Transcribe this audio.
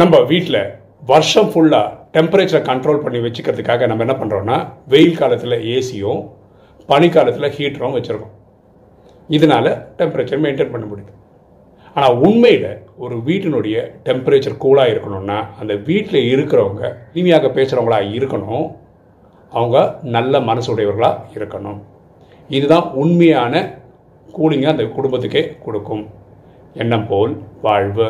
நம்ம வீட்டில் வருஷம் ஃபுல்லாக டெம்பரேச்சரை கண்ட்ரோல் பண்ணி வச்சுக்கிறதுக்காக நம்ம என்ன பண்ணுறோன்னா வெயில் காலத்தில் ஏசியும் பனிக்காலத்தில் ஹீட்டரும் வச்சுருக்கோம். இதனால் டெம்பரேச்சர் மெயின்டைன் பண்ண முடியுது. ஆனால் உண்மையில் ஒரு வீட்டினுடைய டெம்பரேச்சர் கூலாக இருக்கணும்னா அந்த வீட்டில் இருக்கிறவங்க இனிமையாக பேசுகிறவங்களாக இருக்கணும். அவங்க நல்ல மனசுடையவர்களாக இருக்கணும். இதுதான் உண்மையான கூலிங்கை அந்த குடும்பத்துக்கே கொடுக்கும். எண்ணம் போல் வாழ்வு.